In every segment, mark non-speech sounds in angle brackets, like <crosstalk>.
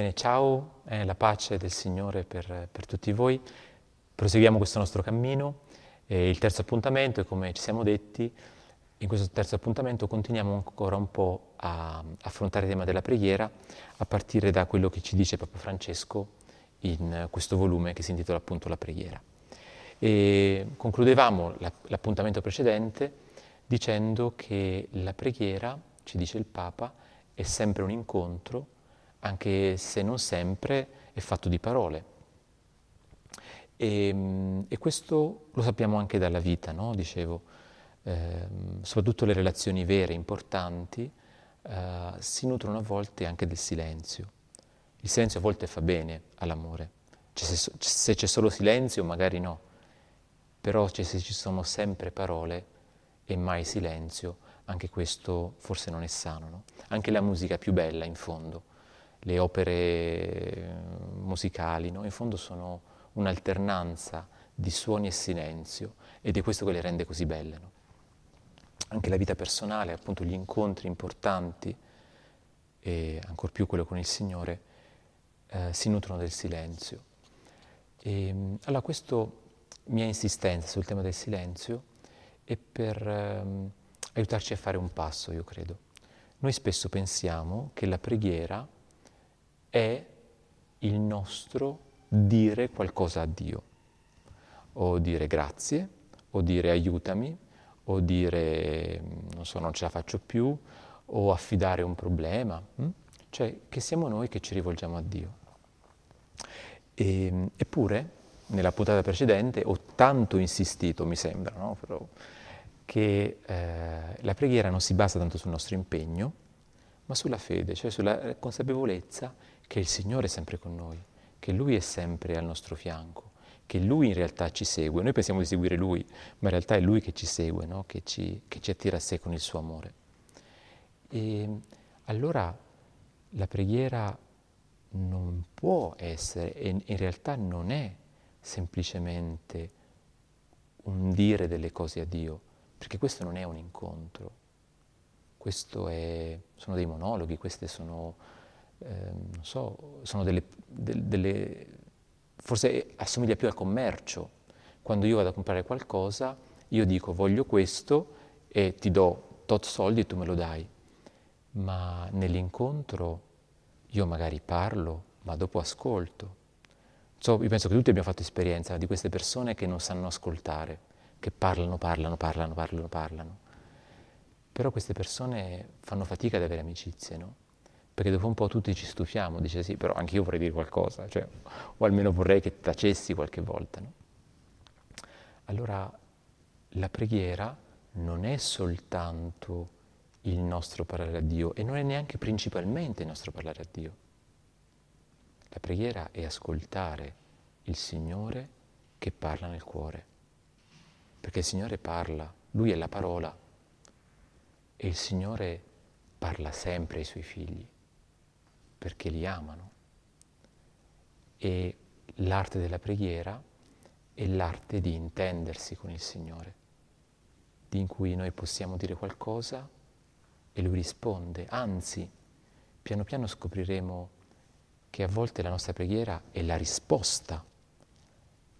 Bene, ciao, eh, la pace del Signore per, per, tutti voi. Proseguiamo questo nostro cammino. Eh, il terzo appuntamento, come ci siamo detti, in questo terzo appuntamento continuiamo ancora un po' a affrontare il tema della preghiera a partire da quello che ci dice Papa Francesco in questo volume che si intitola appunto La preghiera. E concludevamo l'appuntamento precedente dicendo che la preghiera, ci dice il Papa, è sempre un incontro anche se non sempre è fatto di parole. E, e questo lo sappiamo anche dalla vita, no? dicevo, eh, soprattutto le relazioni vere, importanti, eh, si nutrono a volte anche del silenzio. Il silenzio a volte fa bene all'amore. Cioè, se, se, c'è solo silenzio, magari no, però cioè, se ci sono sempre parole e mai silenzio, anche questo forse non è sano. No? Anche la musica più bella, in fondo, le opere eh, musicali, no? in fondo sono un'alternanza di suoni e silenzio ed è questo che le rende così belle. No? Anche la vita personale, appunto gli incontri importanti e ancor più quello con il Signore, eh, si nutrono del silenzio. E, allora questa mia insistenza sul tema del silenzio è per ehm, aiutarci a fare un passo, io credo. Noi spesso pensiamo che la preghiera è il nostro dire qualcosa a Dio, o dire grazie, o dire aiutami, o dire non so, non ce la faccio più, o affidare un problema, hm? cioè che siamo noi che ci rivolgiamo a Dio. E, eppure, nella puntata precedente ho tanto insistito, mi sembra, no? Però, che eh, la preghiera non si basa tanto sul nostro impegno, ma sulla fede, cioè sulla consapevolezza che il Signore è sempre con noi, che Lui è sempre al nostro fianco, che Lui in realtà ci segue. Noi pensiamo di seguire Lui, ma in realtà è Lui che ci segue, no? che, ci, che ci attira a sé con il suo amore. E allora la preghiera non può essere, e in realtà non è semplicemente un dire delle cose a Dio, perché questo non è un incontro, questo è, sono dei monologhi, queste sono eh, non so, sono delle, delle, delle, forse assomiglia più al commercio. Quando io vado a comprare qualcosa, io dico voglio questo e ti do tot soldi e tu me lo dai. Ma nell'incontro io magari parlo, ma dopo ascolto. So, io penso che tutti abbiamo fatto esperienza di queste persone che non sanno ascoltare, che parlano, parlano, parlano, parlano, parlano. Però queste persone fanno fatica ad avere amicizie, no? Perché dopo un po' tutti ci stufiamo, dice sì, però anche io vorrei dire qualcosa, cioè, o almeno vorrei che tacessi qualche volta. No? Allora la preghiera non è soltanto il nostro parlare a Dio e non è neanche principalmente il nostro parlare a Dio. La preghiera è ascoltare il Signore che parla nel cuore, perché il Signore parla, Lui è la parola e il Signore parla sempre ai Suoi figli perché li amano. E l'arte della preghiera è l'arte di intendersi con il Signore, in cui noi possiamo dire qualcosa e Lui risponde. Anzi, piano piano scopriremo che a volte la nostra preghiera è la risposta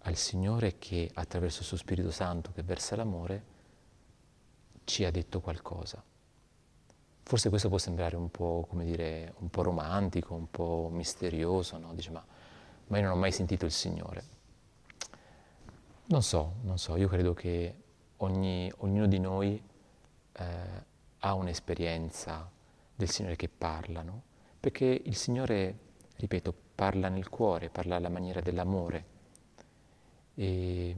al Signore che attraverso il suo Spirito Santo che versa l'amore ci ha detto qualcosa. Forse questo può sembrare un po', dire, un po' romantico, un po' misterioso, no? Dice, ma, ma io non ho mai sentito il Signore. Non so, non so, io credo che ogni, ognuno di noi eh, ha un'esperienza del Signore che parla, no? Perché il Signore, ripeto, parla nel cuore, parla alla maniera dell'amore. E,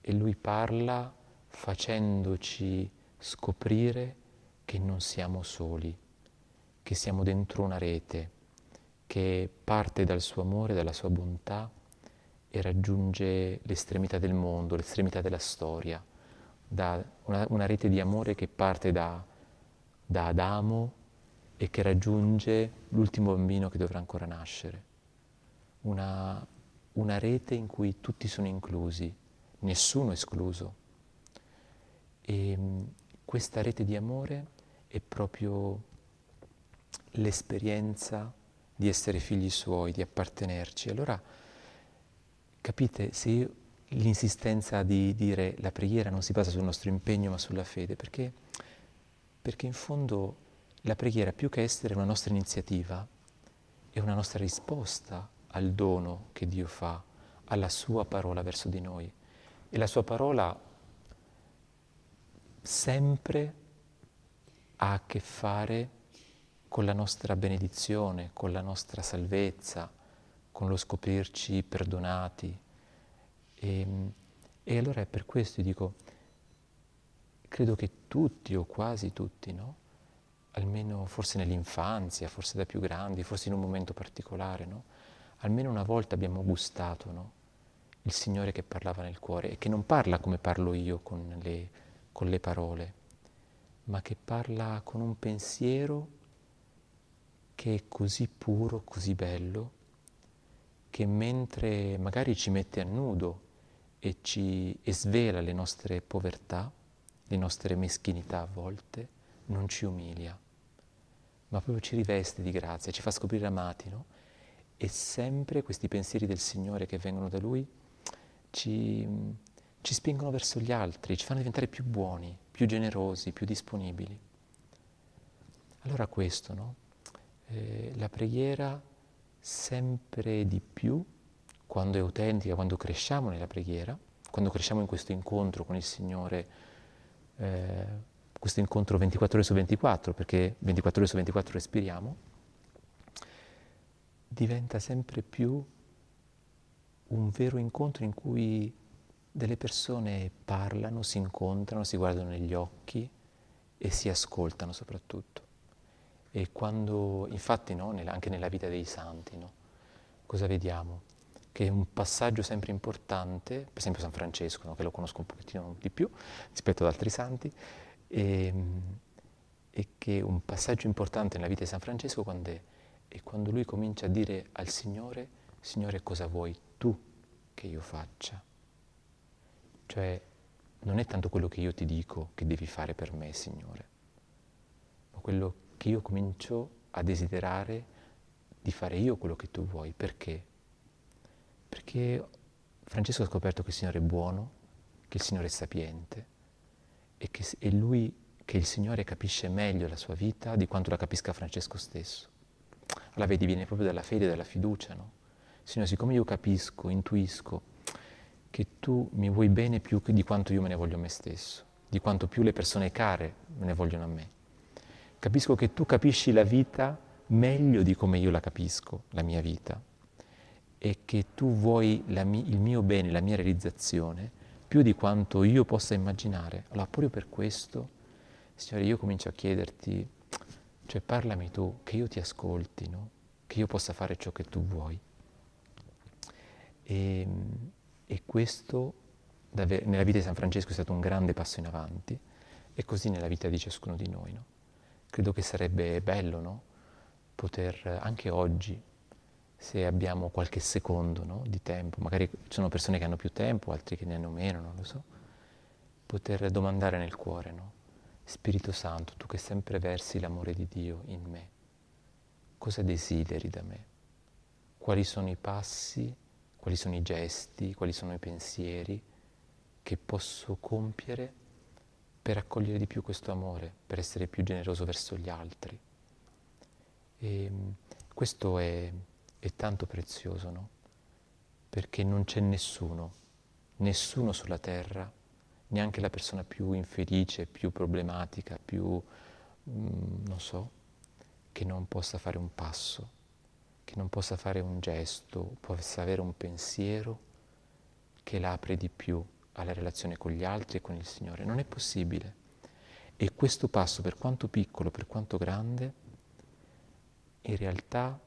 e Lui parla facendoci scoprire che non siamo soli, che siamo dentro una rete che parte dal suo amore, dalla sua bontà e raggiunge l'estremità del mondo, l'estremità della storia, da una, una rete di amore che parte da, da Adamo e che raggiunge l'ultimo bambino che dovrà ancora nascere. Una, una rete in cui tutti sono inclusi, nessuno escluso. E questa rete di amore è proprio l'esperienza di essere figli suoi, di appartenerci. Allora, capite, se io, l'insistenza di dire la preghiera non si basa sul nostro impegno ma sulla fede, perché, perché in fondo la preghiera più che essere una nostra iniziativa è una nostra risposta al dono che Dio fa, alla sua parola verso di noi. E la sua parola sempre ha a che fare con la nostra benedizione, con la nostra salvezza, con lo scoprirci perdonati. E, e allora è per questo io dico, credo che tutti o quasi tutti, no? almeno forse nell'infanzia, forse da più grandi, forse in un momento particolare, no? almeno una volta abbiamo gustato no? il Signore che parlava nel cuore e che non parla come parlo io con le, con le parole, ma che parla con un pensiero che è così puro, così bello, che mentre magari ci mette a nudo e, ci, e svela le nostre povertà, le nostre meschinità a volte, non ci umilia, ma proprio ci riveste di grazia, ci fa scoprire amati, no? E sempre questi pensieri del Signore che vengono da Lui ci, ci spingono verso gli altri, ci fanno diventare più buoni, più generosi, più disponibili. Allora questo, no? Eh, la preghiera sempre di più, quando è autentica, quando cresciamo nella preghiera, quando cresciamo in questo incontro con il Signore, eh, questo incontro 24 ore su 24, perché 24 ore su 24 respiriamo, diventa sempre più un vero incontro in cui delle persone parlano, si incontrano, si guardano negli occhi e si ascoltano soprattutto. E quando, infatti, no, anche nella vita dei santi, no, cosa vediamo? Che un passaggio sempre importante, per esempio San Francesco, no, che lo conosco un pochettino di più rispetto ad altri santi, e, e che un passaggio importante nella vita di San Francesco quando è, è quando lui comincia a dire al Signore, Signore cosa vuoi tu che io faccia? Cioè, non è tanto quello che io ti dico che devi fare per me, Signore, ma quello che io comincio a desiderare di fare io quello che tu vuoi. Perché? Perché Francesco ha scoperto che il Signore è buono, che il Signore è sapiente e che è Lui, che il Signore capisce meglio la sua vita di quanto la capisca Francesco stesso. Allora vedi, viene proprio dalla fede dalla fiducia, no? Signore, siccome io capisco, intuisco che tu mi vuoi bene più di quanto io me ne voglio a me stesso, di quanto più le persone care me ne vogliono a me. Capisco che tu capisci la vita meglio di come io la capisco, la mia vita, e che tu vuoi mi- il mio bene, la mia realizzazione, più di quanto io possa immaginare. Allora, proprio per questo, Signore, io comincio a chiederti, cioè parlami tu, che io ti ascolti, no? che io possa fare ciò che tu vuoi. E, ehm, e questo nella vita di San Francesco è stato un grande passo in avanti e così nella vita di ciascuno di noi. No? Credo che sarebbe bello no? poter anche oggi, se abbiamo qualche secondo no? di tempo, magari ci sono persone che hanno più tempo, altri che ne hanno meno, non lo so, poter domandare nel cuore? Spirito Santo, tu che sempre versi l'amore di Dio in me, cosa desideri da me? Quali sono i passi quali sono i gesti, quali sono i pensieri che posso compiere per accogliere di più questo amore, per essere più generoso verso gli altri. E questo è, è tanto prezioso, no? Perché non c'è nessuno, nessuno sulla terra, neanche la persona più infelice, più problematica, più, mm, non so, che non possa fare un passo che non possa fare un gesto, possa avere un pensiero che l'apre di più alla relazione con gli altri e con il Signore. Non è possibile. E questo passo, per quanto piccolo, per quanto grande, in realtà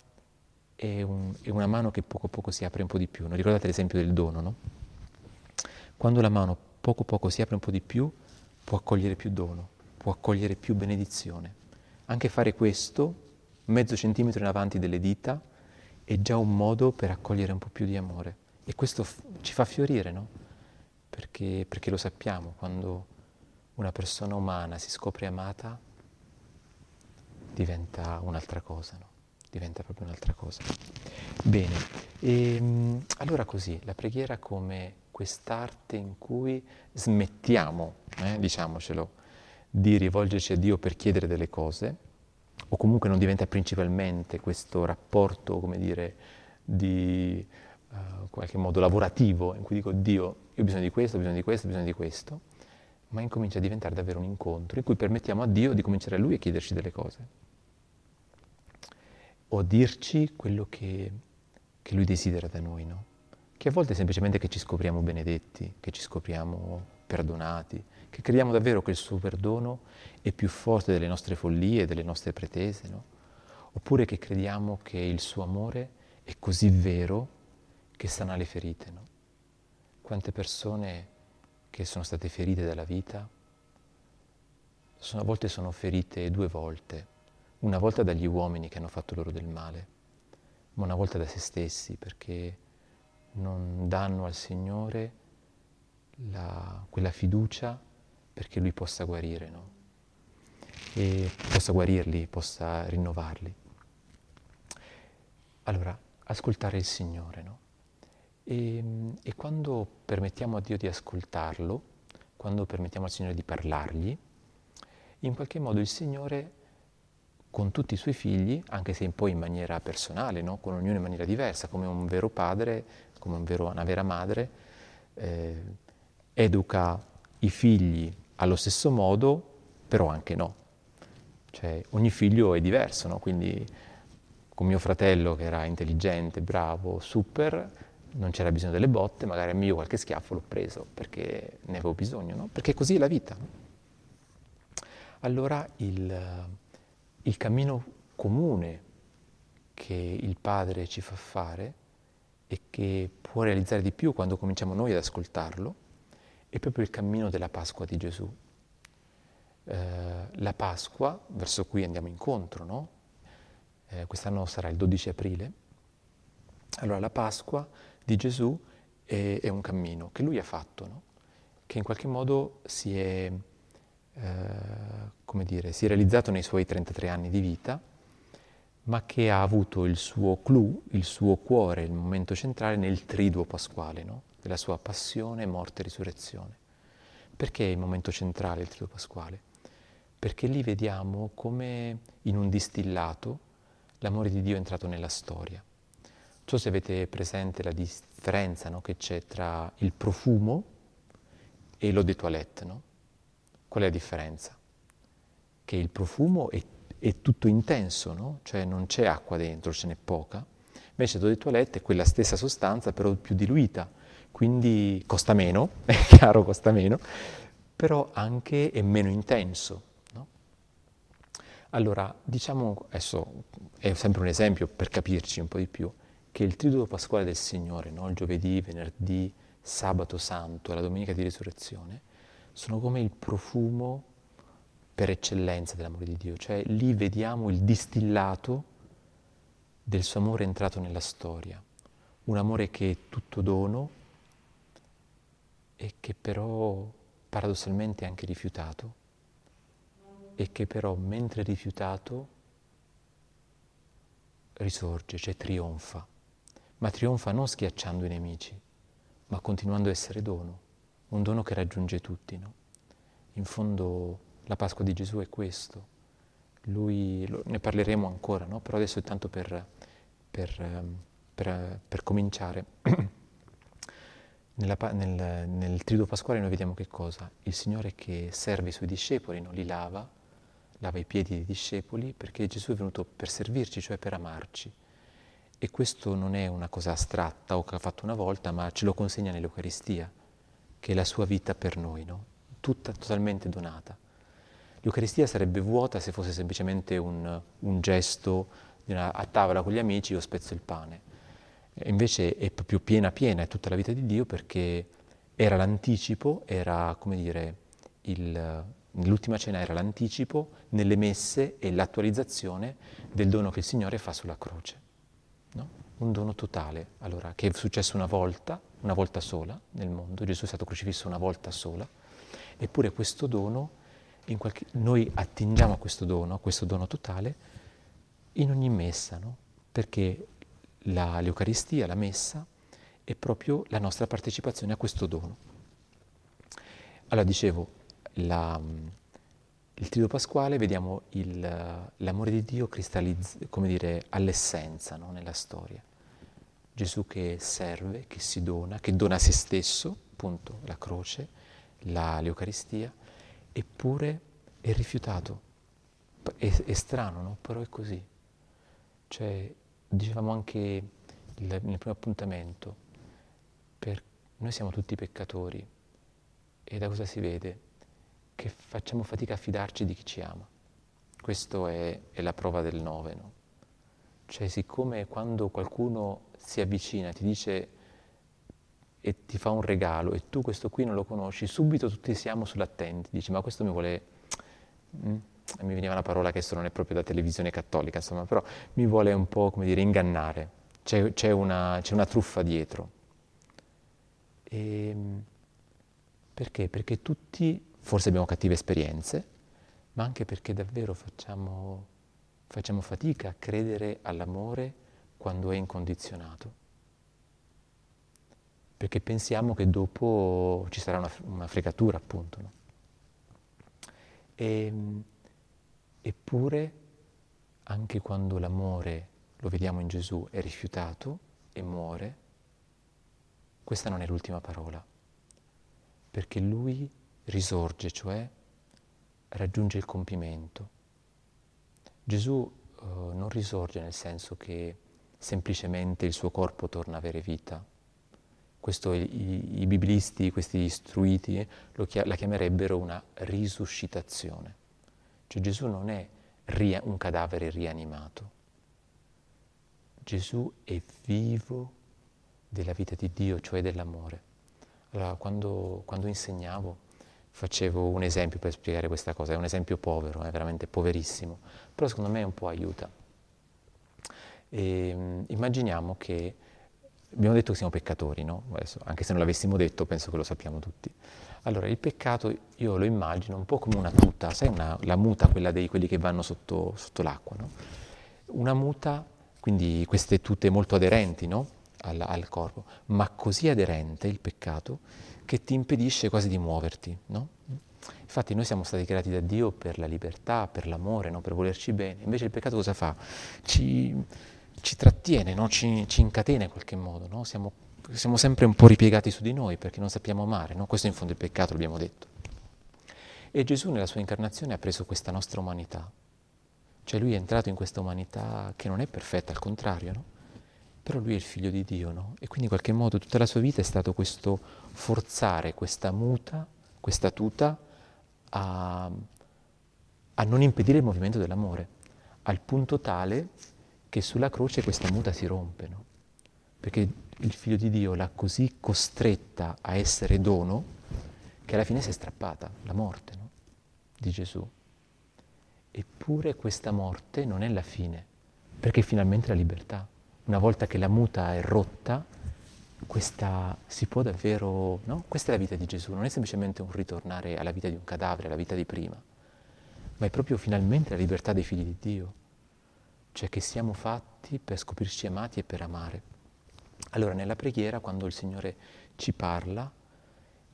è, un, è una mano che poco a poco si apre un po' di più. Non ricordate l'esempio del dono, no? Quando la mano poco a poco si apre un po' di più, può accogliere più dono, può accogliere più benedizione. Anche fare questo, mezzo centimetro in avanti delle dita, è già un modo per accogliere un po' più di amore. E questo f- ci fa fiorire, no? Perché, perché lo sappiamo, quando una persona umana si scopre amata, diventa un'altra cosa, no? diventa proprio un'altra cosa. Bene, e, ehm, allora così, la preghiera come quest'arte in cui smettiamo, eh, diciamocelo, di rivolgerci a Dio per chiedere delle cose, o comunque non diventa principalmente questo rapporto, come dire, di uh, qualche modo lavorativo, in cui dico Dio, io ho bisogno di questo, ho bisogno di questo, ho bisogno di questo, ma incomincia a diventare davvero un incontro in cui permettiamo a Dio di cominciare a Lui a chiederci delle cose o dirci quello che, che Lui desidera da noi, no? Che a volte è semplicemente che ci scopriamo benedetti, che ci scopriamo perdonati, che crediamo davvero che il suo perdono è più forte delle nostre follie, delle nostre pretese, no? Oppure che crediamo che il suo amore è così vero che sana le ferite, no? Quante persone che sono state ferite dalla vita, sono, a volte sono ferite due volte, una volta dagli uomini che hanno fatto loro del male, ma una volta da se stessi perché non danno al Signore la, quella fiducia perché Lui possa guarire, no? E possa guarirli, possa rinnovarli. Allora, ascoltare il Signore, no? E, e quando permettiamo a Dio di ascoltarlo, quando permettiamo al Signore di parlargli, in qualche modo il Signore con tutti i suoi figli, anche se poi in maniera personale, no? con ognuno in maniera diversa, come un vero padre, come un vero, una vera madre, eh, educa i figli allo stesso modo, però anche no. Cioè, ogni figlio è diverso, no? quindi con mio fratello che era intelligente, bravo, super, non c'era bisogno delle botte, magari a me io qualche schiaffo l'ho preso perché ne avevo bisogno, no? perché così è la vita. Allora il il cammino comune che il Padre ci fa fare e che può realizzare di più quando cominciamo noi ad ascoltarlo, è proprio il cammino della Pasqua di Gesù. Eh, la Pasqua, verso cui andiamo incontro, no? eh, quest'anno sarà il 12 aprile, allora la Pasqua di Gesù è, è un cammino che lui ha fatto, no? che in qualche modo si è eh, dire, si è realizzato nei suoi 33 anni di vita, ma che ha avuto il suo clou, il suo cuore, il momento centrale nel triduo pasquale, no? Della sua passione, morte e risurrezione. Perché è il momento centrale il triduo pasquale? Perché lì vediamo come in un distillato l'amore di Dio è entrato nella storia. Non so se avete presente la differenza no, che c'è tra il profumo e l'eau de toilette, no? Qual è la differenza? Che il profumo è, è tutto intenso, no? Cioè non c'è acqua dentro, ce n'è poca. Invece l'eau de toilette è quella stessa sostanza, però più diluita, quindi costa meno, <laughs> è chiaro, costa meno, però anche è meno intenso. No? Allora, diciamo, adesso è sempre un esempio per capirci un po' di più, che il triduo pasquale del Signore, no? il giovedì, venerdì, sabato santo, la domenica di risurrezione, sono come il profumo per eccellenza dell'amore di Dio, cioè lì vediamo il distillato del suo amore entrato nella storia, un amore che è tutto dono e che però paradossalmente è anche rifiutato e che però mentre rifiutato risorge, cioè trionfa, ma trionfa non schiacciando i nemici, ma continuando a essere dono un dono che raggiunge tutti. No? In fondo la Pasqua di Gesù è questo. Lui, lo, ne parleremo ancora, no? però adesso è tanto per, per, ehm, per, per cominciare. <clears throat> Nella, nel, nel trido pasquale noi vediamo che cosa? Il Signore che serve i suoi discepoli, no? li lava, lava i piedi dei discepoli perché Gesù è venuto per servirci, cioè per amarci. E questo non è una cosa astratta o che ha fatto una volta, ma ce lo consegna nell'Eucaristia che è la sua vita per noi, no? tutta totalmente donata. L'Eucaristia sarebbe vuota se fosse semplicemente un, un gesto una, a tavola con gli amici, io spezzo il pane. Invece è proprio piena piena, è tutta la vita di Dio perché era l'anticipo, era come dire, il, l'ultima cena era l'anticipo nelle messe e l'attualizzazione del dono che il Signore fa sulla croce. No? Un dono totale, allora, che è successo una volta, una volta sola nel mondo, Gesù è stato crocifisso una volta sola, eppure questo dono, qualche, noi attingiamo a questo dono, a questo dono totale, in ogni messa, no? perché la, l'Eucaristia, la messa, è proprio la nostra partecipazione a questo dono. Allora dicevo, la, il Trido Pasquale vediamo il, l'amore di Dio come dire, all'essenza no? nella storia. Gesù che serve, che si dona, che dona se stesso, appunto la croce, la, l'Eucaristia, eppure è rifiutato. È, è strano, no? Però è così. Cioè, dicevamo anche il, nel primo appuntamento, per, noi siamo tutti peccatori e da cosa si vede? Che facciamo fatica a fidarci di chi ci ama. Questa è, è, la prova del nove, no? Cioè, siccome quando qualcuno si avvicina, ti dice e ti fa un regalo e tu questo qui non lo conosci, subito tutti siamo sull'attenti, dici ma questo mi vuole... Mm? Mi veniva una parola che adesso non è proprio da televisione cattolica, insomma, però mi vuole un po', come dire, ingannare. C'è, c'è, una, c'è una, truffa dietro. E, ehm, perché? Perché tutti forse abbiamo cattive esperienze, ma anche perché davvero facciamo, facciamo fatica a credere all'amore quando è incondizionato. Perché pensiamo che dopo ci sarà una, una fregatura, appunto. No? E, ehm, Eppure, anche quando l'amore, lo vediamo in Gesù, è rifiutato e muore, questa non è l'ultima parola, perché lui risorge, cioè raggiunge il compimento. Gesù eh, non risorge nel senso che semplicemente il suo corpo torna a avere vita. Questo i, i biblisti, questi istruiti, chia- la chiamerebbero una risuscitazione. Cioè Gesù non è un cadavere rianimato. Gesù è vivo della vita di Dio, cioè dell'amore. Allora, quando, quando insegnavo, facevo un esempio per spiegare questa cosa, è un esempio povero, è veramente poverissimo, però secondo me un po' aiuta. E, ehm, immaginiamo che, abbiamo detto che siamo peccatori, no? Adesso, anche se non l'avessimo detto, penso che lo sappiamo tutti. Allora, il peccato io lo immagino un po' come una tuta, sai una, la muta, quella dei quelli che vanno sotto, sotto l'acqua, no? Una muta, quindi queste tute molto aderenti no? al, al, corpo, ma così aderente il peccato che ti impedisce quasi di muoverti, no? Infatti noi siamo stati creati da Dio per la libertà, per l'amore, per volerci bene, invece il peccato cosa fa? Ci, ci trattiene, ci, ci, incatena in qualche modo, siamo siamo sempre un po' ripiegati su di noi perché non sappiamo amare, no? questo in fondo il peccato, l'abbiamo detto. E Gesù nella sua incarnazione ha preso questa nostra umanità, cioè lui è entrato in questa umanità che non è perfetta, al contrario, no? però lui è il figlio di Dio, no? E quindi in qualche modo tutta la sua vita è stato questo forzare questa muta, questa tuta, a, a non impedire il movimento dell'amore, al punto tale che sulla croce questa muta si rompe, no? Perché il figlio di Dio l'ha così costretta a essere dono che alla fine si è strappata, la morte no? di Gesù. Eppure questa morte non è la fine, perché finalmente la libertà. Una volta che la muta è rotta, questa si può davvero, no? Questa è la vita di Gesù, non è semplicemente un ritornare alla vita di un cadavere, alla vita di prima, ma è proprio finalmente la libertà dei figli di Dio, cioè che siamo fatti per scoprirci amati e per amare. Allora nella preghiera, quando il Signore ci parla,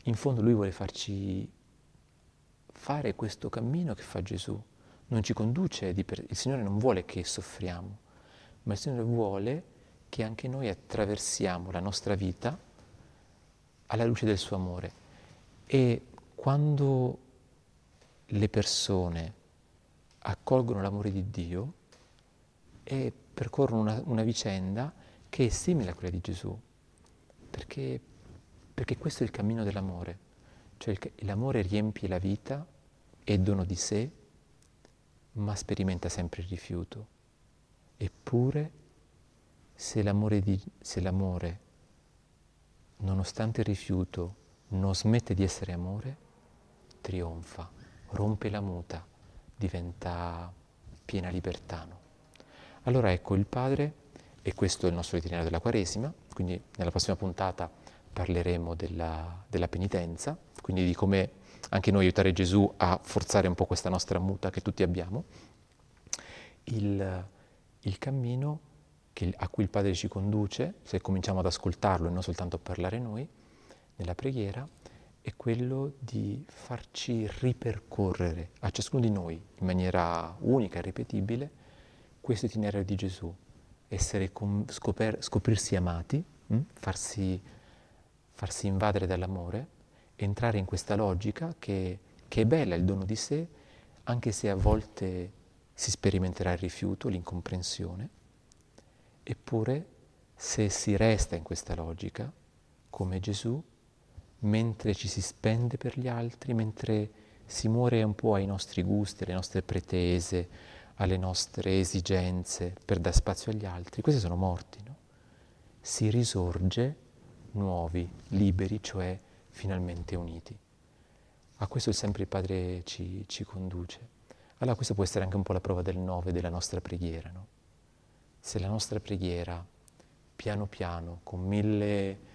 in fondo Lui vuole farci fare questo cammino che fa Gesù. Non ci conduce, per... il Signore non vuole che soffriamo, ma il Signore vuole che anche noi attraversiamo la nostra vita alla luce del suo amore. E quando le persone accolgono l'amore di Dio e percorrono una, una vicenda, che è simile a quella di Gesù, perché, perché questo è il cammino dell'amore, cioè il, l'amore riempie la vita, è dono di sé, ma sperimenta sempre il rifiuto. Eppure, se l'amore, di, se l'amore, nonostante il rifiuto, non smette di essere amore, trionfa, rompe la muta, diventa piena libertà. Allora ecco, il Padre e questo è il nostro itinerario della Quaresima, quindi nella prossima puntata parleremo della, della penitenza, quindi di come anche noi aiutare Gesù a forzare un po' questa nostra muta che tutti abbiamo. Il, il cammino che, a cui il Padre ci conduce, se cominciamo ad ascoltarlo e non soltanto a parlare noi, nella preghiera, è quello di farci ripercorrere a ciascuno di noi in maniera unica e ripetibile questo itinerario di Gesù, essere com- scoper- scoprirsi amati, mh? Farsi, farsi invadere dall'amore, entrare in questa logica che, che è bella, il dono di sé, anche se a volte si sperimenterà il rifiuto, l'incomprensione, eppure se si resta in questa logica, come Gesù, mentre ci si spende per gli altri, mentre si muore un po' ai nostri gusti, alle nostre pretese, alle nostre esigenze per dare spazio agli altri, questi sono morti, no? Si risorge nuovi, liberi, cioè finalmente uniti. A questo sempre il Padre ci, ci conduce. Allora questa può essere anche un po' la prova del nove della nostra preghiera, no? Se la nostra preghiera, piano piano, con mille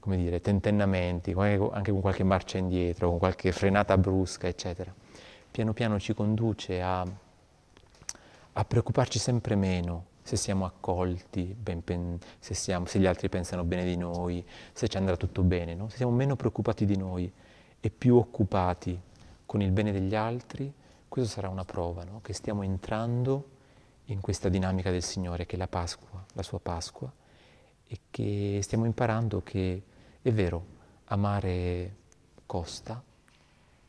come dire, tentennamenti, anche con qualche marcia indietro, con qualche frenata brusca, eccetera, piano piano ci conduce a, a preoccuparci sempre meno se siamo accolti, pen, se, siamo, se, gli altri pensano bene di noi, se ci andrà tutto bene, no? se siamo meno preoccupati di noi e più occupati con il bene degli altri, questa sarà una prova, no? che stiamo entrando in questa dinamica del Signore che è la Pasqua, la sua Pasqua, e che stiamo imparando che è vero, amare costa,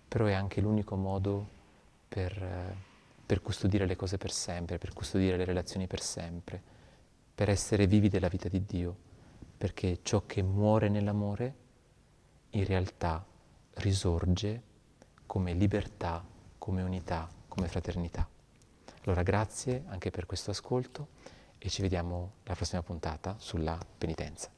però è anche l'unico modo per, per custodire le cose per sempre, per custodire le relazioni per sempre, per essere vivi della vita di Dio, perché ciò che muore nell'amore in realtà risorge come libertà, come unità, come fraternità. Allora grazie anche per questo ascolto e ci vediamo la prossima puntata sulla penitenza.